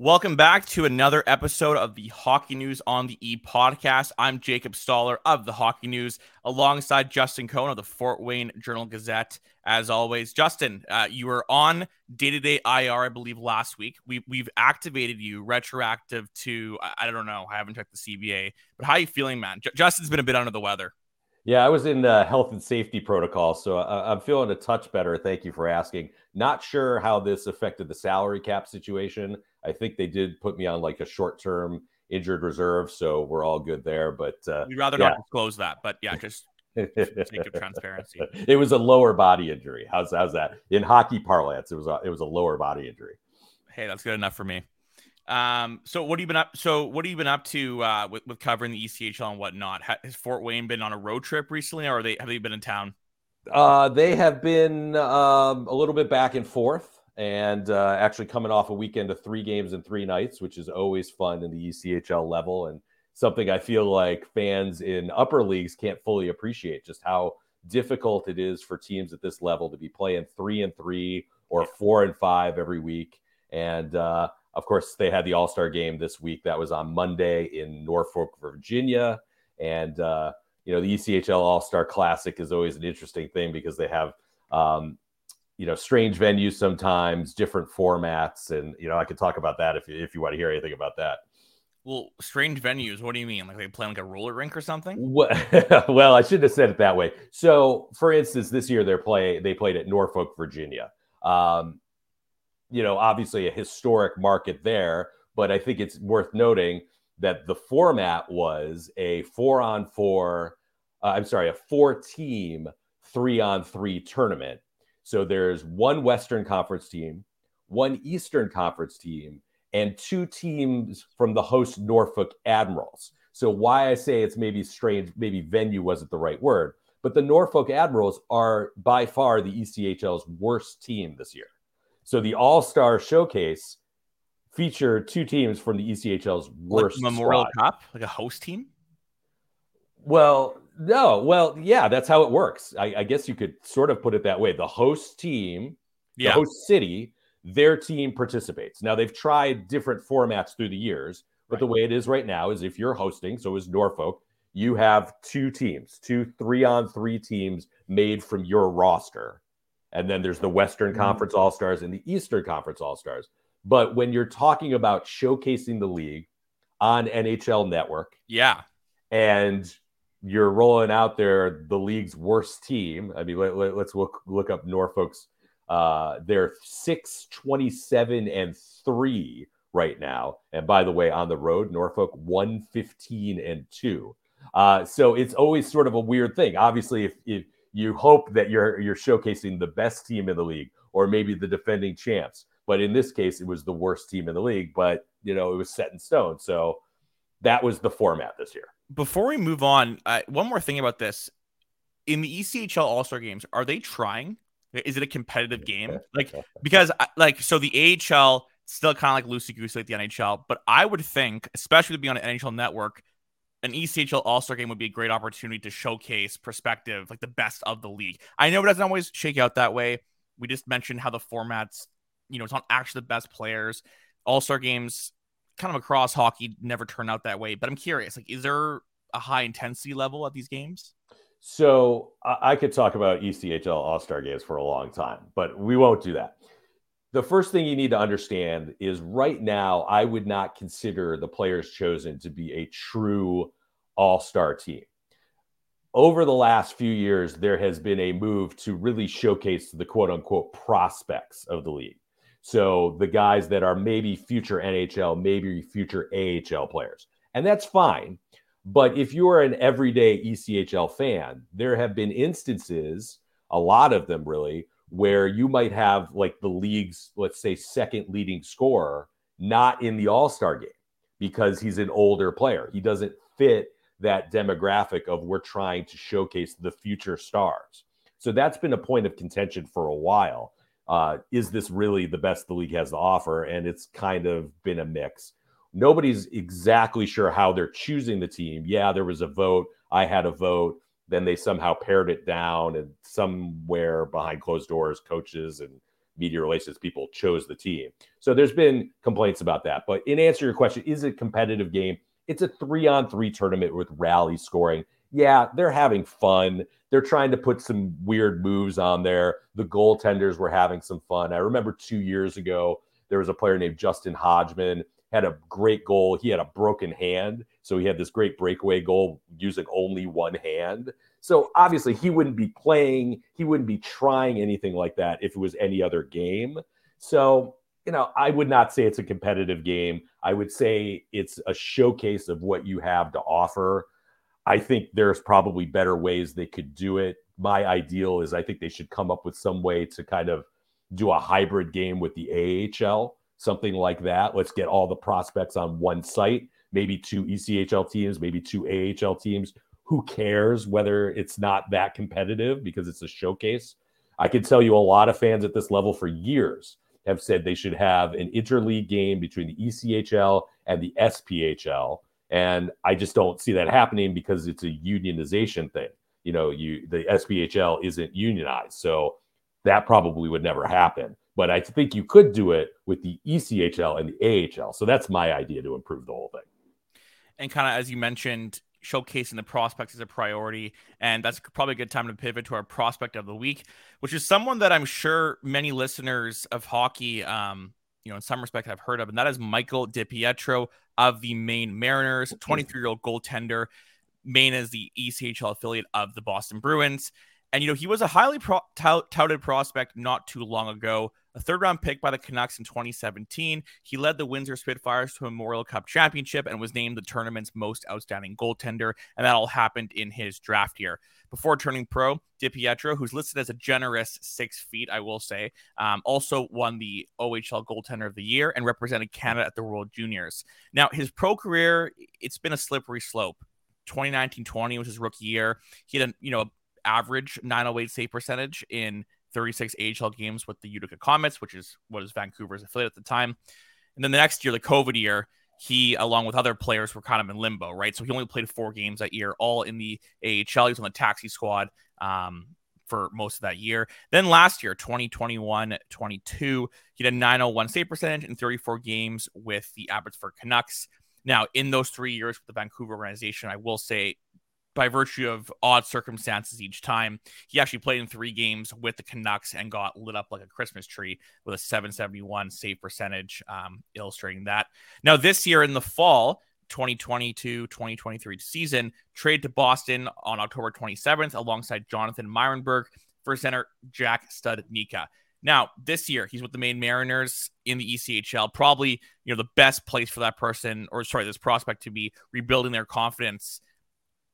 Welcome back to another episode of the Hockey News on the E podcast. I'm Jacob Stoller of the Hockey News alongside Justin Cohn of the Fort Wayne Journal Gazette. As always, Justin, uh, you were on day to day IR, I believe, last week. We, we've activated you retroactive to, I, I, don't know, I haven't checked the CBA, but how are you feeling, man? J- Justin's been a bit under the weather. Yeah, I was in the health and safety protocol, so I, I'm feeling a touch better. Thank you for asking. Not sure how this affected the salary cap situation. I think they did put me on like a short term injured reserve, so we're all good there. But uh, we'd rather yeah. not disclose that. But yeah, just sake of transparency. It was a lower body injury. How's how's that in hockey parlance? It was a it was a lower body injury. Hey, that's good enough for me. Um, so what have you been up? So what have you been up to uh, with, with covering the ECHL and whatnot? Has Fort Wayne been on a road trip recently, or they have they been in town? Uh, they have been um, a little bit back and forth, and uh, actually coming off a weekend of three games and three nights, which is always fun in the ECHL level, and something I feel like fans in upper leagues can't fully appreciate just how difficult it is for teams at this level to be playing three and three or four and five every week, and uh, of course, they had the All Star game this week. That was on Monday in Norfolk, Virginia. And, uh, you know, the ECHL All Star Classic is always an interesting thing because they have, um, you know, strange venues sometimes, different formats. And, you know, I could talk about that if you, if you want to hear anything about that. Well, strange venues. What do you mean? Like they play like a roller rink or something? Well, I shouldn't have said it that way. So, for instance, this year they're play they played at Norfolk, Virginia. Um, you know, obviously a historic market there, but I think it's worth noting that the format was a four on four, uh, I'm sorry, a four team three on three tournament. So there's one Western Conference team, one Eastern Conference team, and two teams from the host Norfolk Admirals. So why I say it's maybe strange, maybe venue wasn't the right word, but the Norfolk Admirals are by far the ECHL's worst team this year. So the All Star Showcase featured two teams from the ECHL's worst like Memorial squad. Cup, like a host team. Well, no, well, yeah, that's how it works. I, I, guess you could sort of put it that way. The host team, yeah. the host city, their team participates. Now they've tried different formats through the years, but right. the way it is right now is if you're hosting, so is Norfolk, you have two teams, two three on three teams made from your roster and then there's the Western mm-hmm. Conference All Stars and the Eastern Conference All Stars. But when you're talking about showcasing the league on NHL Network, yeah, and you're rolling out there the league's worst team. I mean, let, us let, look look up Norfolk's. Uh, they're six twenty seven and three right now, and by the way, on the road, Norfolk one fifteen and two. Uh, so it's always sort of a weird thing. Obviously, if, if you hope that you're you're showcasing the best team in the league or maybe the defending champs. But in this case, it was the worst team in the league. But you know, it was set in stone. So that was the format this year. Before we move on, uh, one more thing about this: in the ECHL All Star Games, are they trying? Is it a competitive game? Like because uh, like so the AHL still kind of like loosey goosey like the NHL, but I would think, especially to be on an NHL network, an ECHL All Star game would be a great opportunity to showcase perspective, like the best of the league. I know it doesn't always shake out that way. We just mentioned how the formats, you know, it's not actually the best players. All Star games, kind of across hockey, never turn out that way. But I'm curious, like, is there a high intensity level at these games? So I could talk about ECHL All Star games for a long time, but we won't do that the first thing you need to understand is right now, I would not consider the players chosen to be a true all star team. Over the last few years, there has been a move to really showcase the quote unquote prospects of the league. So the guys that are maybe future NHL, maybe future AHL players. And that's fine. But if you are an everyday ECHL fan, there have been instances, a lot of them really, where you might have like the league's, let's say, second leading scorer not in the All Star game because he's an older player. He doesn't fit that demographic of we're trying to showcase the future stars. So that's been a point of contention for a while. Uh, is this really the best the league has to offer? And it's kind of been a mix. Nobody's exactly sure how they're choosing the team. Yeah, there was a vote. I had a vote. Then they somehow pared it down, and somewhere behind closed doors, coaches and media relations people chose the team. So there's been complaints about that. But in answer to your question, is it a competitive game? It's a three on three tournament with rally scoring. Yeah, they're having fun. They're trying to put some weird moves on there. The goaltenders were having some fun. I remember two years ago, there was a player named Justin Hodgman had a great goal. He had a broken hand, so he had this great breakaway goal using only one hand. So obviously, he wouldn't be playing, he wouldn't be trying anything like that if it was any other game. So, you know, I would not say it's a competitive game. I would say it's a showcase of what you have to offer. I think there's probably better ways they could do it. My ideal is I think they should come up with some way to kind of do a hybrid game with the AHL something like that. Let's get all the prospects on one site, maybe two ECHL teams, maybe two AHL teams. Who cares whether it's not that competitive because it's a showcase? I can tell you a lot of fans at this level for years have said they should have an interleague game between the ECHL and the SPHL. And I just don't see that happening because it's a unionization thing. You know, you the SPHL isn't unionized. So that probably would never happen but I think you could do it with the ECHL and the AHL. So that's my idea to improve the whole thing. And kind of as you mentioned, showcasing the prospects is a priority. And that's probably a good time to pivot to our prospect of the week, which is someone that I'm sure many listeners of hockey, um, you know, in some respect I've heard of, and that is Michael DiPietro of the Maine Mariners, 23 year old goaltender. Maine is the ECHL affiliate of the Boston Bruins. And, you know, he was a highly pro- touted prospect not too long ago a third round pick by the Canucks in 2017. He led the Windsor Spitfires to a Memorial Cup championship and was named the tournament's most outstanding goaltender. And that all happened in his draft year. Before turning pro, DiPietro, who's listed as a generous six feet, I will say, um, also won the OHL Goaltender of the Year and represented Canada at the World Juniors. Now, his pro career, it's been a slippery slope. 2019-20 was his rookie year. He had a you know average 908 save percentage in 36 AHL games with the Utica Comets, which is what is Vancouver's affiliate at the time. And then the next year, the COVID year, he, along with other players, were kind of in limbo, right? So he only played four games that year, all in the AHL. He was on the taxi squad um, for most of that year. Then last year, 2021 22, he had a 901 save percentage in 34 games with the Abbotsford Canucks. Now, in those three years with the Vancouver organization, I will say by virtue of odd circumstances each time. He actually played in three games with the Canucks and got lit up like a Christmas tree with a 771 save percentage, um, illustrating that. Now, this year in the fall, 2022 2023 season, trade to Boston on October 27th alongside Jonathan Myrenberg for center Jack Studnicka. Now, this year, he's with the Maine Mariners in the ECHL. Probably, you know, the best place for that person, or sorry, this prospect to be rebuilding their confidence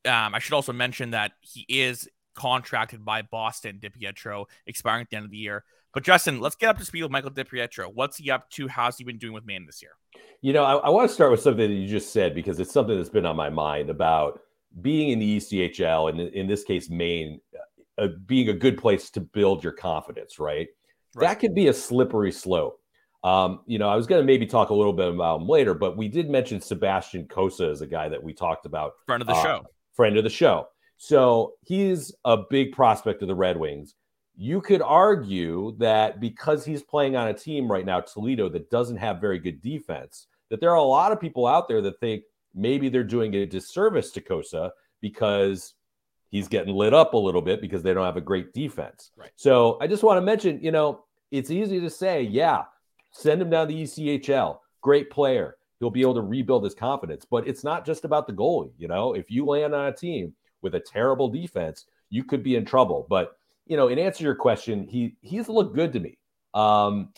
um, I should also mention that he is contracted by Boston, DiPietro, expiring at the end of the year. But Justin, let's get up to speed with Michael DiPietro. What's he up to? How's he been doing with Maine this year? You know, I, I want to start with something that you just said because it's something that's been on my mind about being in the ECHL and in this case, Maine, uh, being a good place to build your confidence, right? right. That could be a slippery slope. Um, you know, I was going to maybe talk a little bit about him later, but we did mention Sebastian Cossa as a guy that we talked about. Front of the uh, show friend of the show. So he's a big prospect of the Red Wings. You could argue that because he's playing on a team right now, Toledo, that doesn't have very good defense, that there are a lot of people out there that think maybe they're doing a disservice to Cossa because he's getting lit up a little bit because they don't have a great defense. Right. So I just want to mention, you know, it's easy to say, yeah, send him down the ECHL, great player he'll be able to rebuild his confidence. But it's not just about the goalie. You know, if you land on a team with a terrible defense, you could be in trouble. But you know, in answer to your question, he he's looked good to me. Um,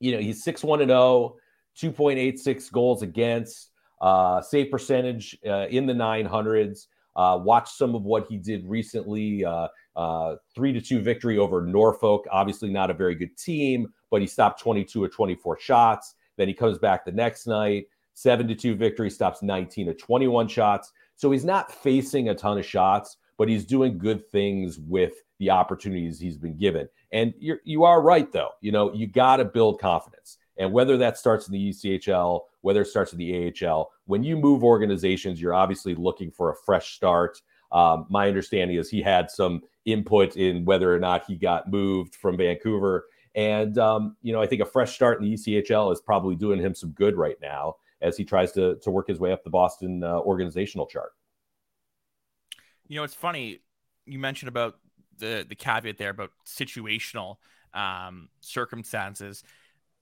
you know, he's six one and zero, oh, two point eight six goals against, uh, save percentage uh, in the nine hundreds. Uh, watch some of what he did recently. Uh, uh, three to two victory over Norfolk. Obviously, not a very good team, but he stopped 22 or 24 shots. Then he comes back the next night, seven to two victory, stops 19 to 21 shots. So he's not facing a ton of shots, but he's doing good things with the opportunities he's been given. And you're you are right though. You know, you got to build confidence. And whether that starts in the ECHL, whether it starts in the AHL, when you move organizations, you're obviously looking for a fresh start. Um, my understanding is he had some input in whether or not he got moved from Vancouver. And, um, you know, I think a fresh start in the ECHL is probably doing him some good right now as he tries to, to work his way up the Boston uh, organizational chart. You know, it's funny. You mentioned about the, the caveat there about situational um, circumstances.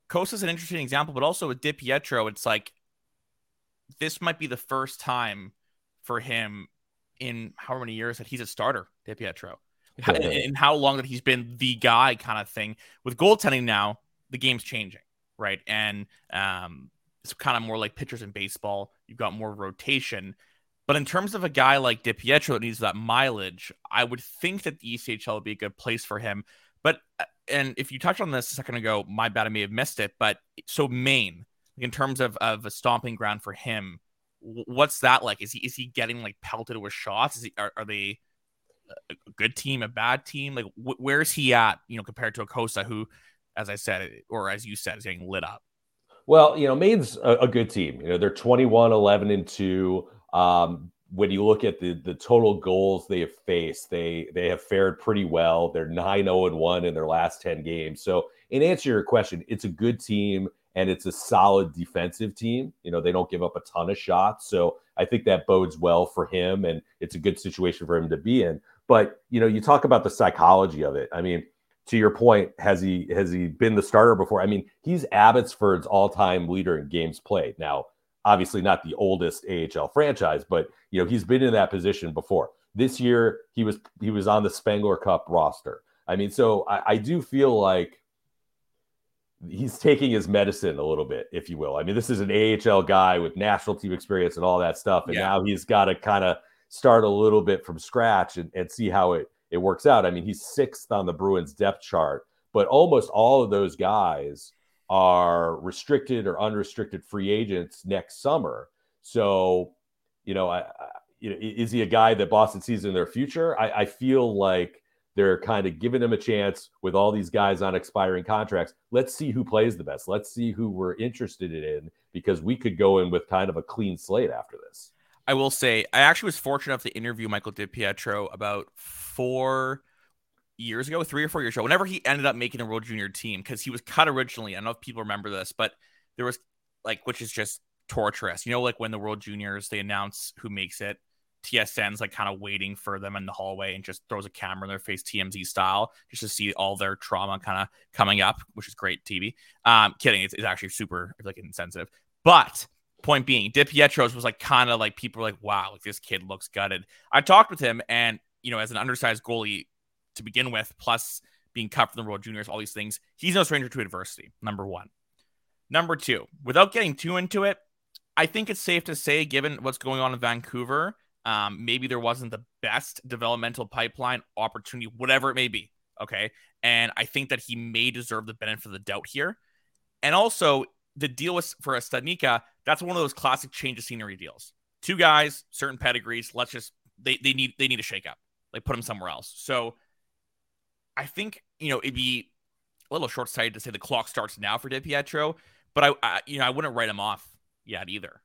Cossa's an interesting example, but also with DiPietro, it's like this might be the first time for him in how many years that he's a starter, DiPietro. In how long that he's been the guy kind of thing. With goaltending now, the game's changing, right? And um, it's kind of more like pitchers in baseball. You've got more rotation. But in terms of a guy like DiPietro that needs that mileage, I would think that the ECHL would be a good place for him. But uh, and if you touched on this a second ago, my bad, I may have missed it. But so Maine, in terms of of a stomping ground for him, what's that like? Is he is he getting like pelted with shots? Is he are, are they a good team, a bad team? Like wh- where's he at? You know, compared to a Cossa who, as I said, or as you said, is getting lit up. Well, you know, Maine's a, a good team. You know, they're 21, 11, and two. Um, when you look at the the total goals they have faced, they they have fared pretty well. They're 9-0 and 1 in their last 10 games. So in answer to your question, it's a good team and it's a solid defensive team. You know, they don't give up a ton of shots. So I think that bodes well for him and it's a good situation for him to be in. But, you know, you talk about the psychology of it. I mean, to your point, has he has he been the starter before? I mean, he's Abbotsford's all-time leader in games played. Now, obviously not the oldest AHL franchise, but you know, he's been in that position before. This year he was he was on the Spengler Cup roster. I mean, so I, I do feel like he's taking his medicine a little bit, if you will. I mean, this is an AHL guy with national team experience and all that stuff. And yeah. now he's got to kind of start a little bit from scratch and, and see how it, it works out. I mean, he's sixth on the Bruins depth chart, but almost all of those guys are restricted or unrestricted free agents next summer. So, you know, I, I you know, is he a guy that Boston sees in their future? I, I feel like they're kind of giving him a chance with all these guys on expiring contracts. Let's see who plays the best. Let's see who we're interested in because we could go in with kind of a clean slate after this. I will say, I actually was fortunate enough to interview Michael DiPietro about four years ago, three or four years ago, whenever he ended up making the World Junior team, because he was cut originally. I don't know if people remember this, but there was like, which is just torturous. You know, like when the World Juniors they announce who makes it, TSN's like kind of waiting for them in the hallway and just throws a camera in their face, TMZ style, just to see all their trauma kind of coming up, which is great TV. Um, kidding, it's, it's actually super like insensitive. But point being, DiPietro's was like kind of like people were like, wow, like this kid looks gutted. I talked with him, and you know, as an undersized goalie to begin with, plus being cut from the World Juniors, all these things, he's no stranger to adversity. Number one. Number two, without getting too into it, I think it's safe to say, given what's going on in Vancouver, um, maybe there wasn't the best developmental pipeline opportunity, whatever it may be. Okay. And I think that he may deserve the benefit of the doubt here. And also, the deal was for a Studnicka, that's one of those classic change of scenery deals. Two guys, certain pedigrees. Let's just they they need they need a shake up. Like put them somewhere else. So I think you know it'd be a little short sighted to say the clock starts now for DiPietro, but I, I you know I wouldn't write him off yet either.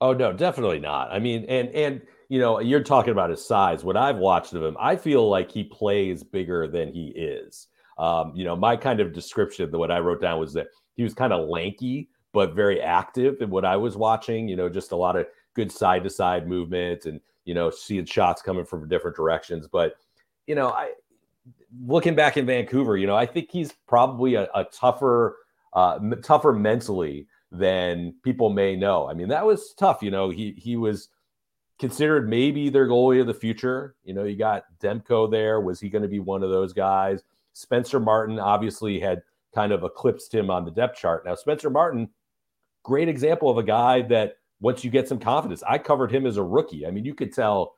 Oh no, definitely not. I mean, and and you know, you're talking about his size. What I've watched of him, I feel like he plays bigger than he is. Um, you know, my kind of description, the what I wrote down was that he was kind of lanky but very active in what I was watching. You know, just a lot of good side to side movement and you know seeing shots coming from different directions. But you know, I looking back in Vancouver, you know, I think he's probably a, a tougher, uh, tougher mentally than people may know. I mean, that was tough. You know, he he was considered maybe their goalie of the future. You know, you got Demko there. Was he going to be one of those guys? Spencer Martin obviously had kind of eclipsed him on the depth chart. Now, Spencer Martin, great example of a guy that once you get some confidence, I covered him as a rookie. I mean, you could tell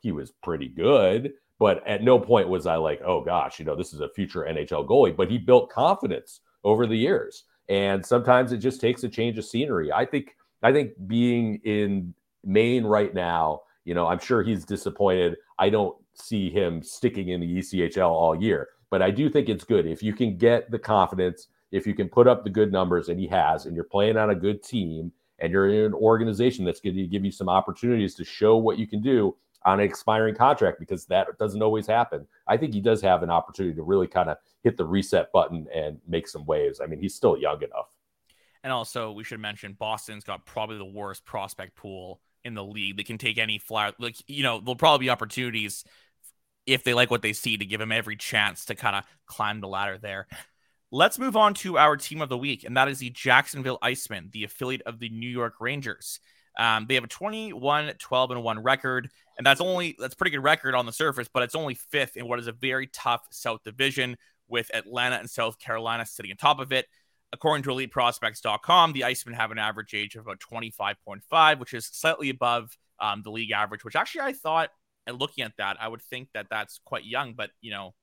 he was pretty good, but at no point was I like, oh gosh, you know, this is a future NHL goalie. But he built confidence over the years. And sometimes it just takes a change of scenery. I think I think being in Maine right now, you know, I'm sure he's disappointed. I don't see him sticking in the ECHL all year, but I do think it's good if you can get the confidence, if you can put up the good numbers, and he has, and you're playing on a good team, and you're in an organization that's going to give you some opportunities to show what you can do on an expiring contract because that doesn't always happen. I think he does have an opportunity to really kind of hit the reset button and make some waves. I mean, he's still young enough. And also, we should mention Boston's got probably the worst prospect pool in the league. They can take any flyer. Like, you know, there'll probably be opportunities if they like what they see to give him every chance to kind of climb the ladder there. Let's move on to our team of the week, and that is the Jacksonville Icemen, the affiliate of the New York Rangers. Um, they have a 21 12 and 1 record, and that's only that's pretty good record on the surface, but it's only fifth in what is a very tough South Division with Atlanta and South Carolina sitting on top of it. According to EliteProspects.com, the Icemen have an average age of about 25.5, which is slightly above um, the league average. Which actually, I thought, and looking at that, I would think that that's quite young. But you know,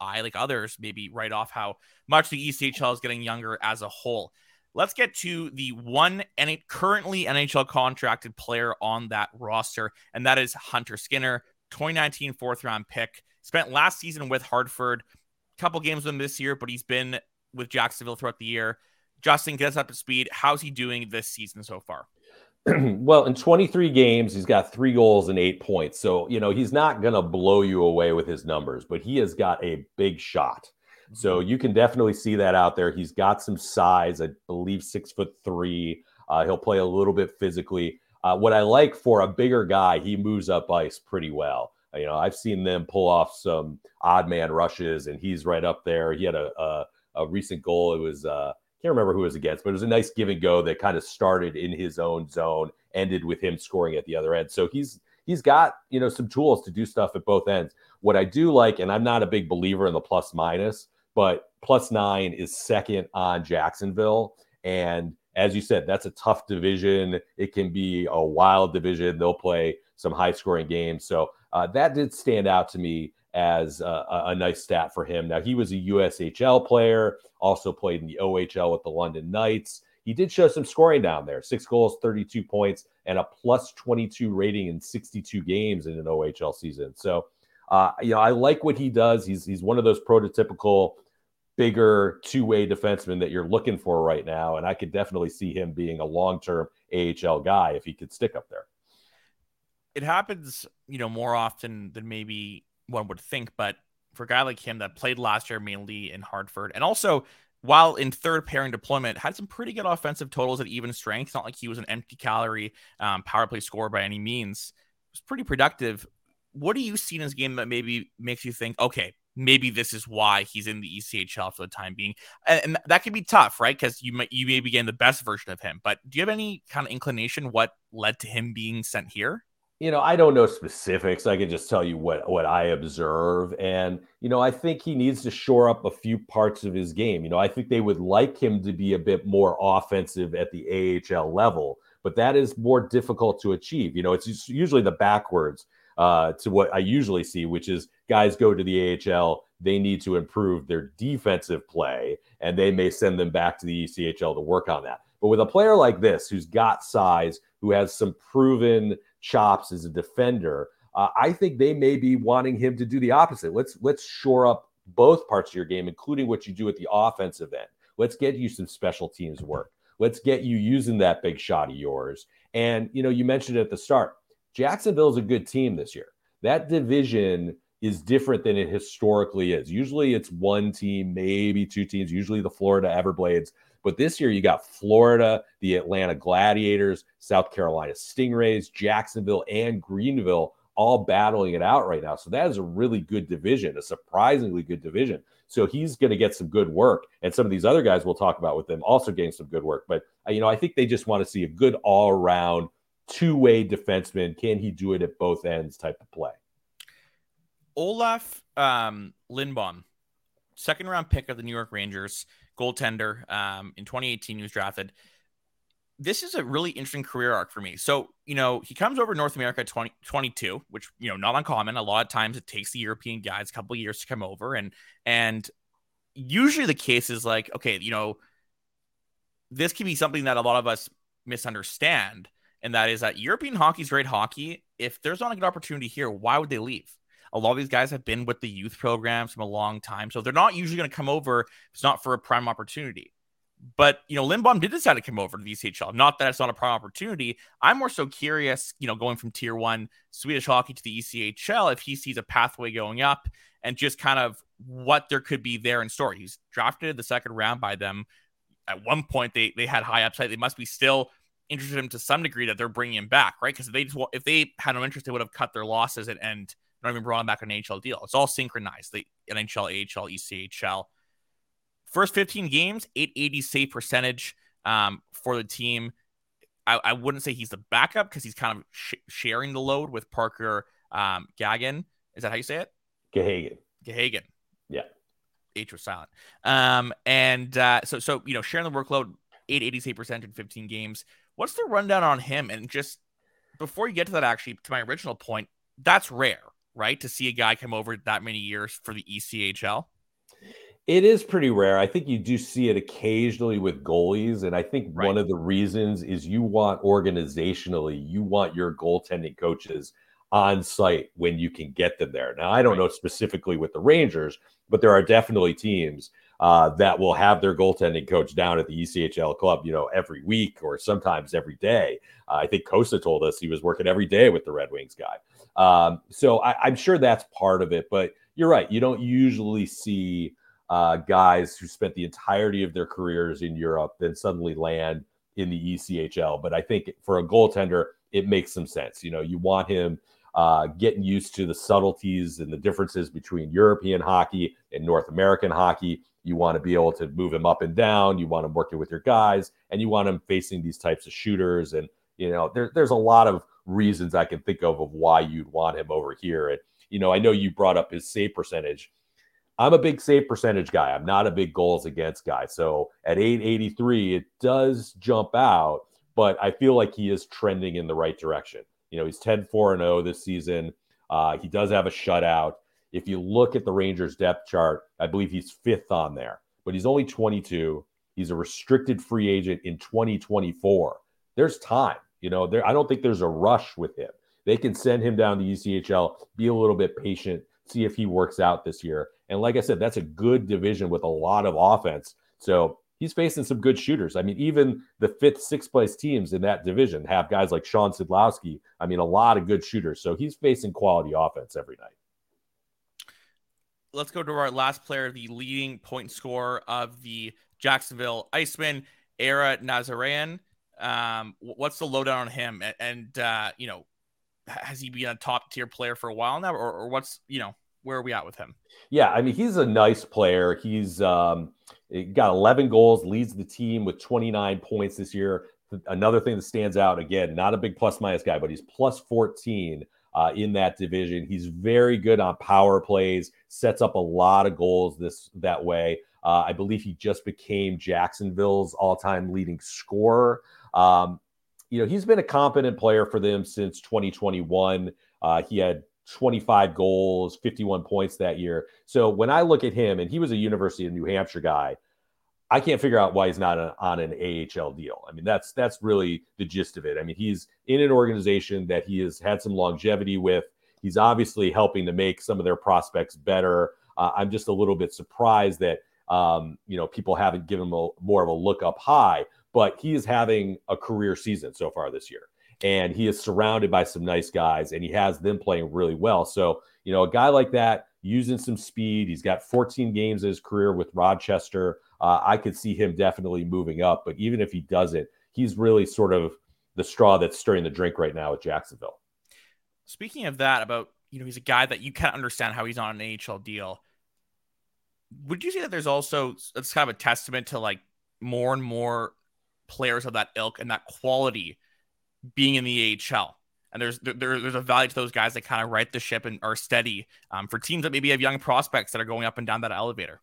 I like others maybe write off how much the ECHL is getting younger as a whole. Let's get to the one and currently NHL contracted player on that roster, and that is Hunter Skinner, 2019 fourth round pick. Spent last season with Hartford, couple games with him this year, but he's been with Jacksonville throughout the year. Justin, get us up to speed. How's he doing this season so far? well, in 23 games, he's got three goals and eight points. So, you know, he's not going to blow you away with his numbers, but he has got a big shot. So you can definitely see that out there. He's got some size, I believe six foot three. Uh, he'll play a little bit physically. Uh, what I like for a bigger guy, he moves up ice pretty well. You know, I've seen them pull off some odd man rushes, and he's right up there. He had a a, a recent goal. It was uh, can't remember who was against, but it was a nice give and go that kind of started in his own zone, ended with him scoring at the other end. So he's he's got you know some tools to do stuff at both ends. What I do like, and I'm not a big believer in the plus minus, but plus nine is second on Jacksonville. And as you said, that's a tough division. It can be a wild division. They'll play some high scoring games. So uh, that did stand out to me as a, a, nice stat for him. Now, he was a USHL player, also played in the OHL with the London Knights. He did show some scoring down there six goals, 32 points, and a plus 22 rating in 62 games in an OHL season. So, uh, you know, I like what he does. He's he's one of those prototypical bigger two-way defenseman that you're looking for right now, and I could definitely see him being a long-term AHL guy if he could stick up there. It happens, you know, more often than maybe one would think, but for a guy like him that played last year mainly in Hartford, and also while in third pairing deployment, had some pretty good offensive totals at even strength. Not like he was an empty calorie um, power play scorer by any means. It was pretty productive what do you see in his game that maybe makes you think, okay, maybe this is why he's in the ECHL for the time being, and, and that can be tough, right? Because you you may be getting the best version of him, but do you have any kind of inclination what led to him being sent here? You know, I don't know specifics. I can just tell you what what I observe, and you know, I think he needs to shore up a few parts of his game. You know, I think they would like him to be a bit more offensive at the AHL level, but that is more difficult to achieve. You know, it's usually the backwards uh, to what I usually see, which is guys go to the AHL, they need to improve their defensive play, and they may send them back to the ECHL to work on that. But with a player like this, who's got size, who has some proven chops as a defender, uh, I think they may be wanting him to do the opposite. Let's let's shore up both parts of your game, including what you do at the offensive end. Let's get you some special teams work. Let's get you using that big shot of yours. And you know, you mentioned at the start, Jacksonville's a good team this year. That division is different than it historically is. Usually it's one team, maybe two teams, usually the Florida Everblades. But this year you got Florida, the Atlanta Gladiators, South Carolina Stingrays, Jacksonville, and Greenville all battling it out right now. So that is a really good division, a surprisingly good division. So he's going to get some good work. And some of these other guys we'll talk about with them also getting some good work. But, uh, you know, I think they just want to see a good all around two way defenseman. Can he do it at both ends type of play? Olof um, Lindbom, second round pick of the New York Rangers, goaltender. Um, in 2018, he was drafted. This is a really interesting career arc for me. So, you know, he comes over North America at 20, 22, which, you know, not uncommon. A lot of times it takes the European guys a couple years to come over. And, and usually the case is like, okay, you know, this can be something that a lot of us misunderstand, and that is that European hockey is great hockey. If there's not a good opportunity here, why would they leave? A lot of these guys have been with the youth programs from a long time, so they're not usually going to come over. it's not for a prime opportunity. But you know, Lindbom did decide to come over to the ECHL. Not that it's not a prime opportunity. I'm more so curious, you know, going from tier one Swedish hockey to the ECHL, if he sees a pathway going up and just kind of what there could be there in store. He's drafted the second round by them. At one point, they they had high upside. They must be still interested in him to some degree that they're bringing him back, right? Because if they just if they had no interest, they would have cut their losses and, and not even brought him back on an NHL deal. It's all synchronized. The NHL, AHL, ECHL. First 15 games, 880 save percentage um, for the team. I, I, wouldn't say he's the backup because he's kind of sh- sharing the load with Parker um, Gagan. Is that how you say it? Gahagan. Gahagan. Yeah. H was silent. Um, and uh, so, so you know, sharing the workload, 880 save percentage in 15 games. What's the rundown on him? And just before you get to that, actually, to my original point, that's rare, right? To see a guy come over that many years for the ECHL. It is pretty rare. I think you do see it occasionally with goalies. And I think right. one of the reasons is you want organizationally, you want your goaltending coaches on site when you can get them there. Now, I don't right. know specifically with the Rangers, but there are definitely teams uh, that will have their goaltending coach down at the ECHL club, you know, every week or sometimes every day. Uh, I think Cossa told us he was working every day with the Red Wings guy. Um, so I, am sure that's part of it. But you're right. You don't usually see uh, guys who spent the entirety of their careers in Europe then suddenly land in the ECHL. But I think for a goaltender, it makes some sense. You know, you want him uh, getting used to the subtleties and the differences between European hockey and North American hockey. You want to be able to move him up and down. You want him working with your guys, and you want him facing these types of shooters. And you know, there, there's a lot of reasons I can think of of why you'd want him over here. And you know, I know you brought up his save percentage. I'm a big save percentage guy. I'm not a big goals against guy. So at 883, it does jump out, but I feel like he is trending in the right direction. You know, he's 10 4 0 this season. Uh, he does have a shutout. If you look at the Rangers depth chart, I believe he's fifth on there, but he's only 22. He's a restricted free agent in 2024. There's time. You know, there I don't think there's a rush with him. They can send him down to ECHL, be a little bit patient, see if he works out this year. And like I said, that's a good division with a lot of offense. So he's facing some good shooters. I mean, even the fifth, sixth place teams in that division have guys like Sean Sidlowski. I mean, a lot of good shooters. So he's facing quality offense every night. Let's go to our last player, the leading point scorer of the Jacksonville Icemen, Ara Nazarian. Um, what's the lowdown on him? And, uh, you know, has he been a top tier player for a while now, or, or what's you know where are we at with him? Yeah, I mean, he's a nice player. He's um, got 11 goals, leads the team with 29 points this year. Another thing that stands out again, not a big plus minus guy, but he's plus 14 uh, in that division. He's very good on power plays, sets up a lot of goals this that way. Uh, I believe he just became Jacksonville's all-time leading scorer. Um, you know, he's been a competent player for them since 2021. Uh, he had 25 goals, 51 points that year. So when I look at him, and he was a University of New Hampshire guy, I can't figure out why he's not a, on an AHL deal. I mean, that's that's really the gist of it. I mean, he's in an organization that he has had some longevity with. He's obviously helping to make some of their prospects better. Uh, I'm just a little bit surprised that um, you know people haven't given him a, more of a look up high, but he is having a career season so far this year and he is surrounded by some nice guys and he has them playing really well. So, you know, a guy like that using some speed, he's got 14 games in his career with Rochester. Uh, I could see him definitely moving up, but even if he doesn't, he's really sort of the straw that's stirring the drink right now with Jacksonville. Speaking of that, about you know, he's a guy that you can't understand how he's on an AHL deal. Would you say that there's also it's kind of a testament to like more and more players of that ilk and that quality being in the AHL. And there's there, there's a value to those guys that kind of right the ship and are steady um, for teams that maybe have young prospects that are going up and down that elevator.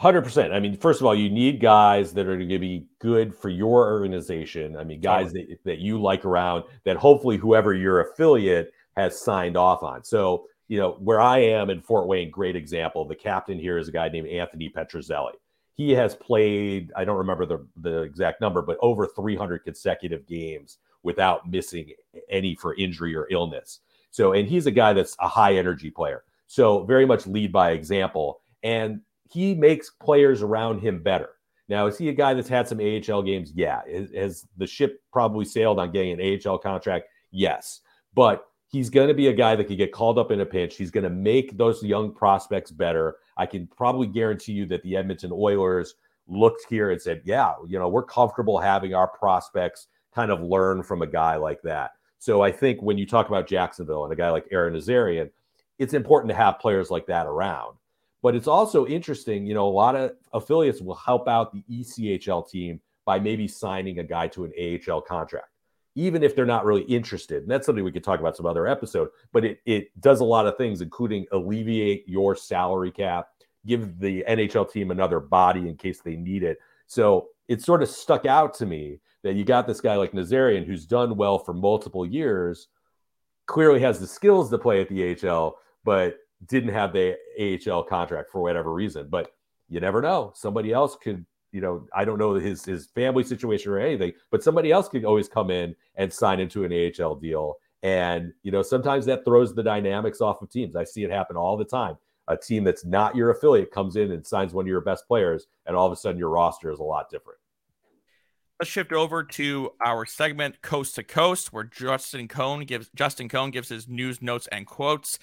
100%. I mean, first of all, you need guys that are going to be good for your organization. I mean, guys that, that you like around that hopefully whoever your affiliate has signed off on. So, you know, where I am in Fort Wayne, great example. The captain here is a guy named Anthony Petruzzelli. he has played, I don't remember the, the exact number, but over 300 consecutive games without missing any for injury or illness. So, and he's a guy that's a high energy player. So, very much lead by example. And he makes players around him better. Now, is he a guy that's had some AHL games? Yeah. Has the ship probably sailed on getting an AHL contract? Yes. But he's going to be a guy that can get called up in a pinch. He's going to make those young prospects better. I can probably guarantee you that the Edmonton Oilers looked here and said, yeah, you know, we're comfortable having our prospects kind of learn from a guy like that. So I think when you talk about Jacksonville and a guy like Ara Nazarian, it's important to have players like that around. But it's also interesting, you know, a lot of affiliates will help out the ECHL team by maybe signing a guy to an AHL contract even if they're not really interested. And that's something we could talk about some other episode, but it, it does a lot of things, including alleviate your salary cap, give the NHL team another body in case they need it. So it sort of stuck out to me that you got this guy like Nazarian who's done well for multiple years, clearly has the skills to play at the AHL, but didn't have the AHL contract for whatever reason. But you never know. Somebody else could you know, I don't know his his family situation or anything, but somebody else could always come in and sign into an AHL deal. And you know, sometimes that throws the dynamics off of teams. I see it happen all the time. A team that's not your affiliate comes in and signs one of your best players, and all of a sudden your roster is a lot different. Let's shift over to our segment Coast to Coast, where Justin Cohn gives Justin Cohn gives his news notes and quotes.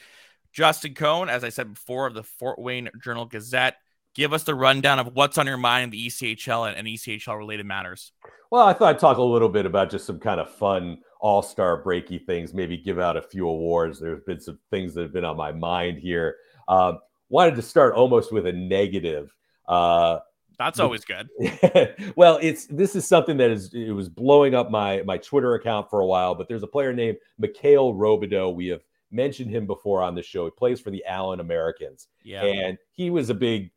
Justin Cohn, as I said before, of the Fort Wayne Journal Gazette give us the rundown of what's on your mind in the ECHL and, and ECHL related matters. Well, I thought I'd talk a little bit about just some kind of fun all star breaky things, maybe give out a few awards. There's been some things that have been on my mind here. Uh, wanted to start almost with a negative. Uh, that's always good. well, it's this is something that is it was blowing up my my Twitter account for a while, but there's a player named Mikhail Robidoux. We have mentioned him before on the show. He plays for the Allen Americans. Yeah. And he was a big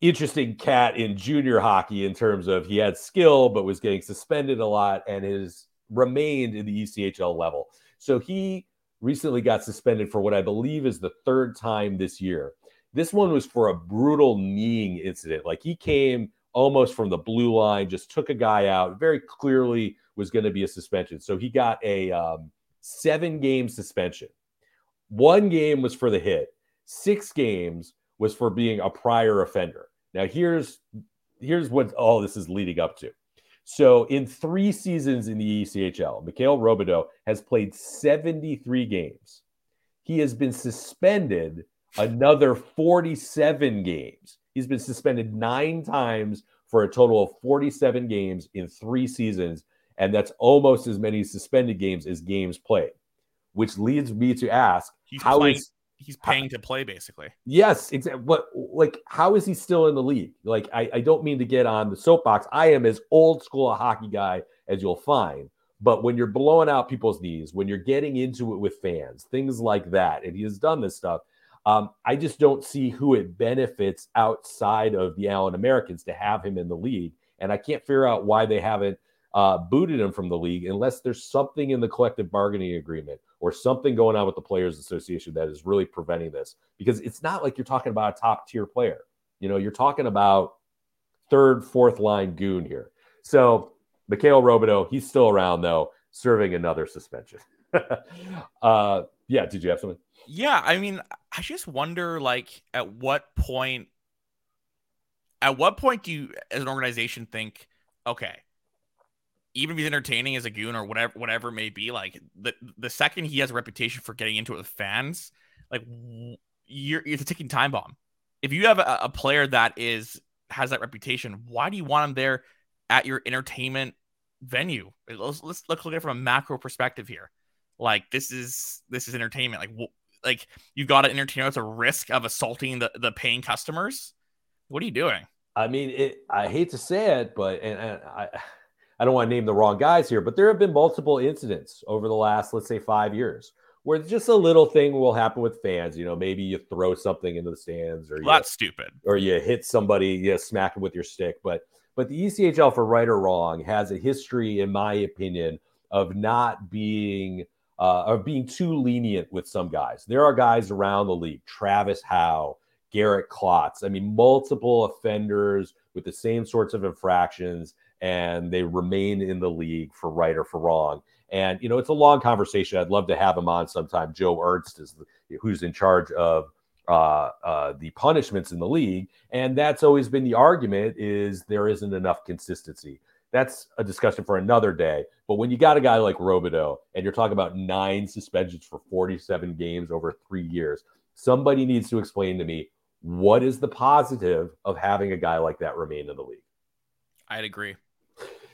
interesting cat in junior hockey in terms of he had skill but was getting suspended a lot and has remained in the ECHL level. So he recently got suspended for what I believe is the third time this year. This one was for a brutal kneeing incident. Like he came almost from the blue line, just took a guy out, very clearly was going to be a suspension. So he got a um, seven game suspension. One game was for the hit, six games was for being a prior offender. Now here's here's what all this is leading up to. So in three seasons in the ECHL, Mikhail Robidoux has played 73 games. He has been suspended another 47 games. He's been suspended nine times for a total of 47 games in three seasons. And that's almost as many suspended games as games played, which leads me to ask He's how playing, is he's paying to play basically. Yes, exactly. But like, how is he still in the league? Like, I, I don't mean to get on the soapbox. I am as old school a hockey guy as you'll find. But when you're blowing out people's knees, when you're getting into it with fans, things like that, and he has done this stuff, um, I just don't see who it benefits outside of the Allen Americans to have him in the league. And I can't figure out why they haven't uh, booted him from the league unless there's something in the collective bargaining agreement or something going on with the Players Association that is really preventing this. Because it's not like you're talking about a top tier player. You know, you're talking about third, fourth line goon here. So Mikhail Robidoux, he's still around though, serving another suspension. uh, yeah, did you have something? Yeah, I mean, I just wonder, like, at what point, at what point do you, as an organization, think, okay, even if he's entertaining as a goon or whatever whatever it may be, like the the second he has a reputation for getting into it with fans, like you're it's a ticking time bomb. If you have a, a player that is has that reputation, why do you want him there at your entertainment venue? Let's let's look at it from a macro perspective here. Like this is this is entertainment. Like like you've got to entertain at the risk of assaulting the the paying customers. What are you doing? I mean, it, I hate to say it, but and, and I I don't want to name the wrong guys here, but there have been multiple incidents over the last, let's say, five years where just a little thing will happen with fans. You know, maybe you throw something into the stands, or well, that's stupid, or you hit somebody, you smack them with your stick. But but the ECHL, for right or wrong, has a history, in my opinion, of not being uh, of being too lenient with some guys. There are guys around the league, Travis Howe, Garrett Klotz. I mean, multiple offenders with the same sorts of infractions, and they remain in the league for right or for wrong. And you know, it's a long conversation. I'd love to have him on sometime. Joe Ernst is the, who's in charge of uh, uh, the punishments in the league, and that's always been the argument: is there isn't enough consistency. That's a discussion for another day. But when you got a guy like Robidoux and you're talking about nine suspensions for 47 games over three years, somebody needs to explain to me what is the positive of having a guy like that remain in the league. I'd agree.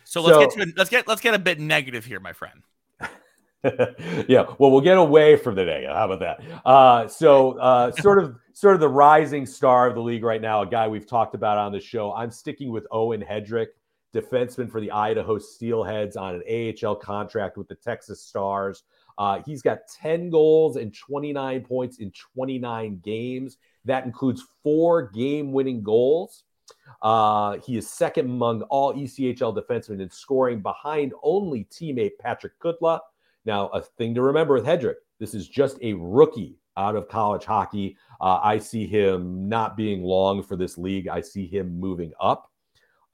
So let's so, get to a, let's get let's get a bit negative here, my friend. yeah, well, we'll get away from the negative. How about that? Uh, so, uh, sort of, sort of the rising star of the league right now, a guy we've talked about on the show. I'm sticking with Owen Headrick, defenseman for the Idaho Steelheads on an AHL contract with the Texas Stars. Uh, he's got 10 goals and 29 points in 29 games. That includes four game-winning goals. Uh, he is second among all ECHL defensemen in scoring behind only teammate Patrick Kudla. Now, a thing to remember with Headrick, this is just a rookie out of college hockey. Uh, I see him not being long for this league. I see him moving up,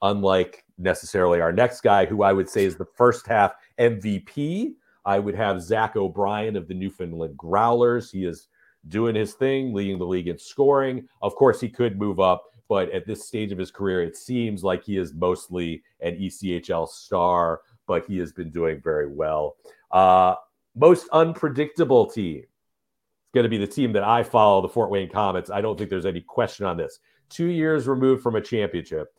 unlike necessarily our next guy, who I would say is the first half MVP. I would have Zach O'Brien of the Newfoundland Growlers. He is doing his thing, leading the league in scoring. Of course, he could move up, but at this stage of his career, it seems like he is mostly an ECHL star, but he has been doing very well. Uh, most unpredictable team. It's going to be the team that I follow, the Fort Wayne Komets. I don't think there's any question on this. Two years removed from a championship.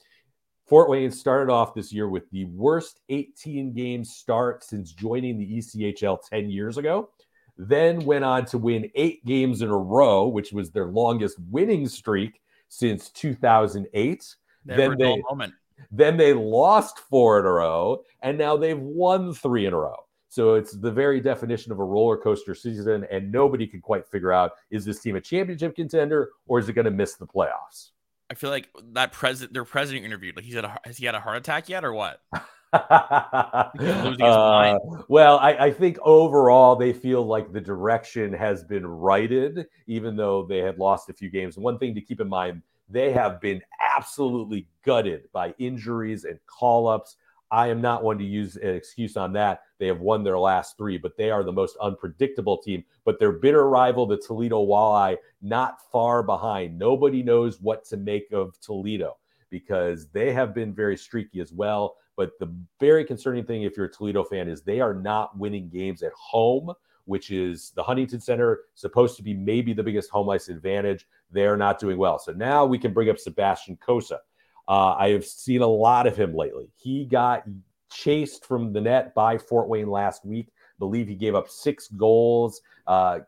Fort Wayne started off this year with the worst 18 game start since joining the ECHL 10 years ago. Then went on to win eight games in a row, which was their longest winning streak since 2008. Never then they moment. then they lost four in a row, and now they've won three in a row. So it's the very definition of a roller coaster season, and nobody can quite figure out is this team a championship contender or is it going to miss the playoffs? I feel like that president, their president interviewed, like he's had a, has he had a heart attack yet or what? uh, well, I, I, think overall they feel like the direction has been righted, even though they had lost a few games. One thing to keep in mind, they have been absolutely gutted by injuries and call ups. I am not one to use an excuse on that. They have won their last three, but they are the most unpredictable team. But their bitter rival, the Toledo Walleye, not far behind. Nobody knows what to make of Toledo because they have been very streaky as well. But the very concerning thing, if you're a Toledo fan, is they are not winning games at home, which is the Huntington Center, supposed to be maybe the biggest home ice advantage. They're not doing well. So now we can bring up Sebastian Cossa. Uh, I have seen a lot of him lately. He got chased from the net by Fort Wayne last week. I believe he gave up six goals, uh,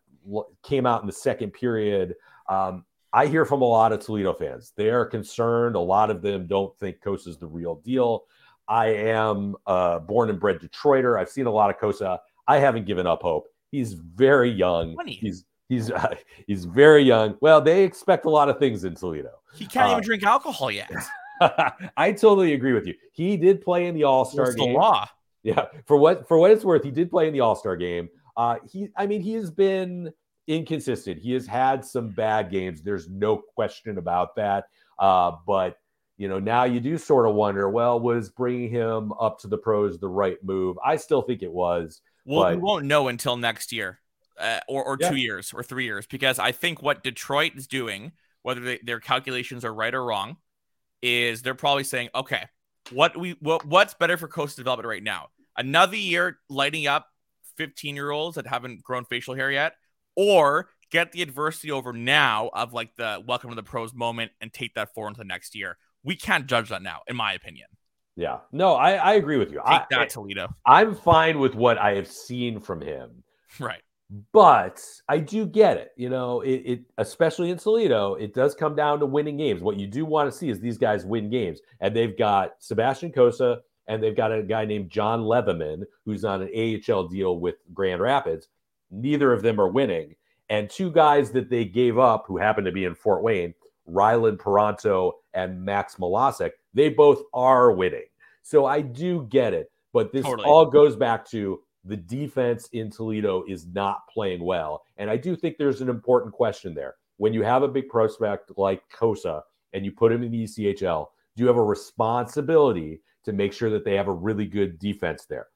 came out in the second period. Um, I hear from a lot of Toledo fans. They are concerned. A lot of them don't think Cossa is the real deal. I am a born and bred Detroiter. I've seen a lot of Cossa. I haven't given up hope. He's very young. 20. He's he's uh, he's very young. Well, they expect a lot of things in Toledo. He can't uh, even drink alcohol yet. I totally agree with you. He did play in the All Star game. The law. Yeah, for what for what it's worth, he did play in the All Star game. Uh, he, I mean, he has been inconsistent. He has had some bad games. There's no question about that. Uh, but you know, now you do sort of wonder, well, was bringing him up to the pros the right move? I still think it was. Well, but... we won't know until next year, uh, or or yeah. two years, or three years, because I think what Detroit is doing, whether they, their calculations are right or wrong, is they're probably saying, okay, what we what, what's better for Cossa's development right now? Another year lighting up 15 year olds that haven't grown facial hair yet, or get the adversity over now of like the welcome to the pros moment and take that forward into the next year. We can't judge that now, in my opinion. Yeah, no, I, I agree with you. Take I, that, Toledo. I'm fine with what I have seen from him. Right. But I do get it. You know, it, it, especially in Toledo, it does come down to winning games. What you do want to see is these guys win games. And they've got Sebastian Cossa and they've got a guy named John Lethemon who's on an AHL deal with Grand Rapids. Neither of them are winning. And two guys that they gave up who happen to be in Fort Wayne, Rylan Parenteau and Max Milosek, they both are winning. So I do get it. But this totally. all goes back to the defense in Toledo is not playing well. And I do think there's an important question there. when you have a big prospect like Cossa and you put him in the ECHL, do you have a responsibility to make sure that they have a really good defense there?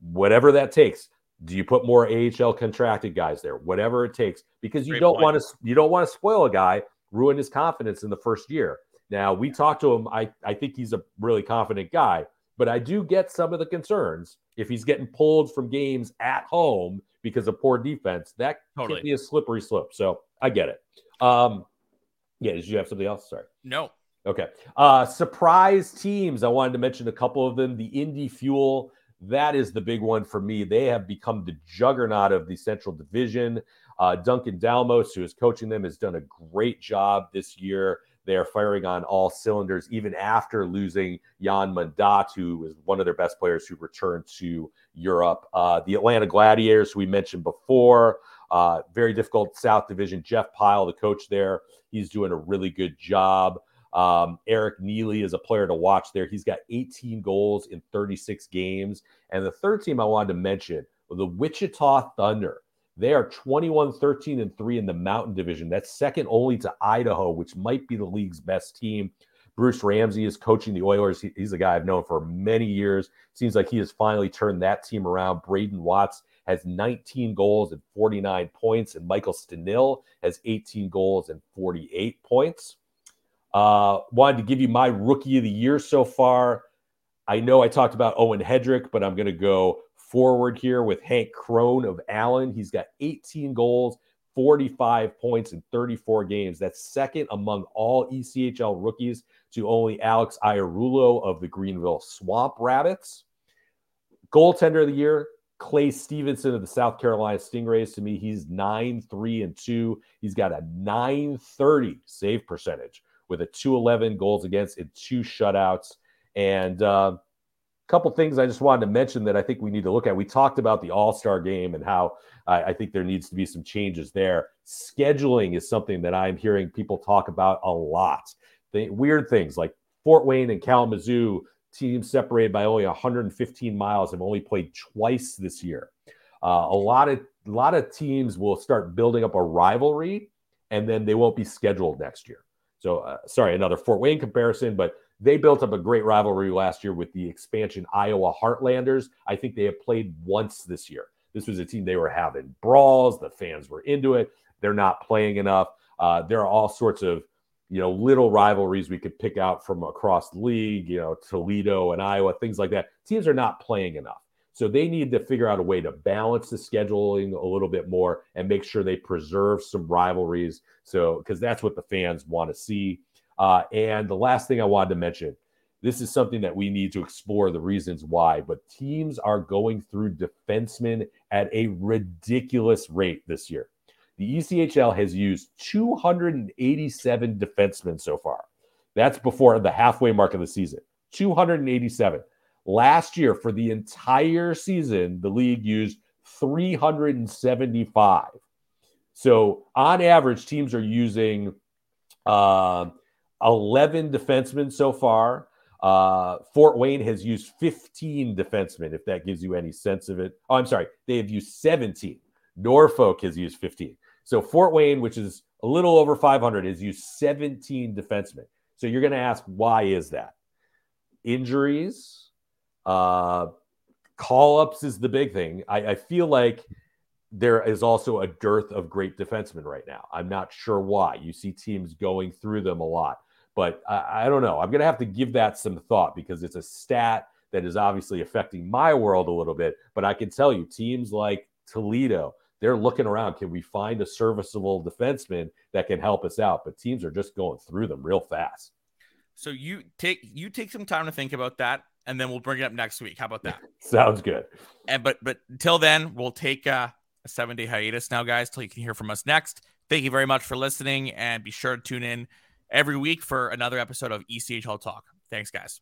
Whatever that takes. Do you put more AHL contracted guys there? Whatever it takes, because you Great don't want to you don't want to spoil a guy, ruin his confidence in the first year. Now we talked to him. I I think he's a really confident guy, but I do get some of the concerns if he's getting pulled from games at home because of poor defense. That totally. can be a slippery slope. So I get it. Um, yeah, did you have something else? Sorry. No. Okay. Uh, surprise teams. I wanted to mention a couple of them. The Indy Fuel, that is the big one for me. They have become the juggernaut of the Central Division. Uh, Duncan Dalmao, who is coaching them, has done a great job this year. They are firing on all cylinders, even after losing Jan Mandat, who was one of their best players who returned to Europe. Uh, the Atlanta Gladiators, we mentioned before, uh, very difficult South Division. Jeff Pyle, the coach there, he's doing a really good job. Um, Eric Neiley is a player to watch there. He's got 18 goals in 36 games. And the third team I wanted to mention, the Wichita Thunder. They are 21 13 and 3 in the Mountain Division. That's second only to Idaho, which might be the league's best team. Bruce Ramsey is coaching the Oilers. He, he's a guy I've known for many years. Seems like he has finally turned that team around. Braden Watts has 19 goals and 49 points, and Michael Stinil has 18 goals and 48 points. Uh, wanted to give you my rookie of the year so far. I know I talked about Owen Headrick, but I'm going to go forward here with Hank Crone of Allen. He's got 18 goals, 45 points in 34 games. That's second among all ECHL rookies to only Alex Ierullo of the Greenville Swamp Rabbits. Goaltender of the year, Clay Stevenson of the South Carolina Stingrays. To me, he's 9 3 and 2. He's got a 930 save percentage with a 211 goals against and two shutouts. And uh, couple things I just wanted to mention that I think we need to look at. We talked about the All Star game and how I, I think there needs to be some changes there. Scheduling is something that I'm hearing people talk about a lot. The weird things like Fort Wayne and Kalamazoo teams separated by only 115 miles have only played twice this year. Uh, a lot of a lot of teams will start building up a rivalry, and then they won't be scheduled next year. So, uh, sorry, another Fort Wayne comparison, but they built up a great rivalry last year with the expansion Iowa Heartlanders. I think they have played once this year. This was a team they were having brawls. The fans were into it. They're not playing enough. Uh, there are all sorts of you know, little rivalries we could pick out from across the league, you know, Toledo and Iowa, things like that. Teams are not playing enough. So they need to figure out a way to balance the scheduling a little bit more and make sure they preserve some rivalries. So, because that's what the fans want to see. Uh, and the last thing I wanted to mention this is something that we need to explore the reasons why, but teams are going through defensemen at a ridiculous rate this year. The ECHL has used 287 defensemen so far. That's before the halfway mark of the season. 287. Last year, for the entire season, the league used 375. So, on average, teams are using uh, 11 defensemen so far. Uh, Fort Wayne has used 15 defensemen, if that gives you any sense of it. Oh, I'm sorry. They have used 17. Norfolk has used 15. So Fort Wayne, which is a little over 500, has used 17 defensemen. So you're going to ask, why is that? Injuries, uh, call ups is the big thing. I, I feel like there is also a dearth of great defensemen right now. I'm not sure why. You see teams going through them a lot, but I, I don't know. I'm going to have to give that some thought because it's a stat that is obviously affecting my world a little bit. But I can tell you, teams like Toledo, they're looking around. Can we find a serviceable defenseman that can help us out? But teams are just going through them real fast. So you take you take some time to think about that, and then we'll bring it up next week. How about that? Sounds good. And but but until then, we'll take a, a seven day hiatus now, guys, till you can hear from us next. Thank you very much for listening, and be sure to tune in every week for another episode of ECHL Talk. Thanks, guys.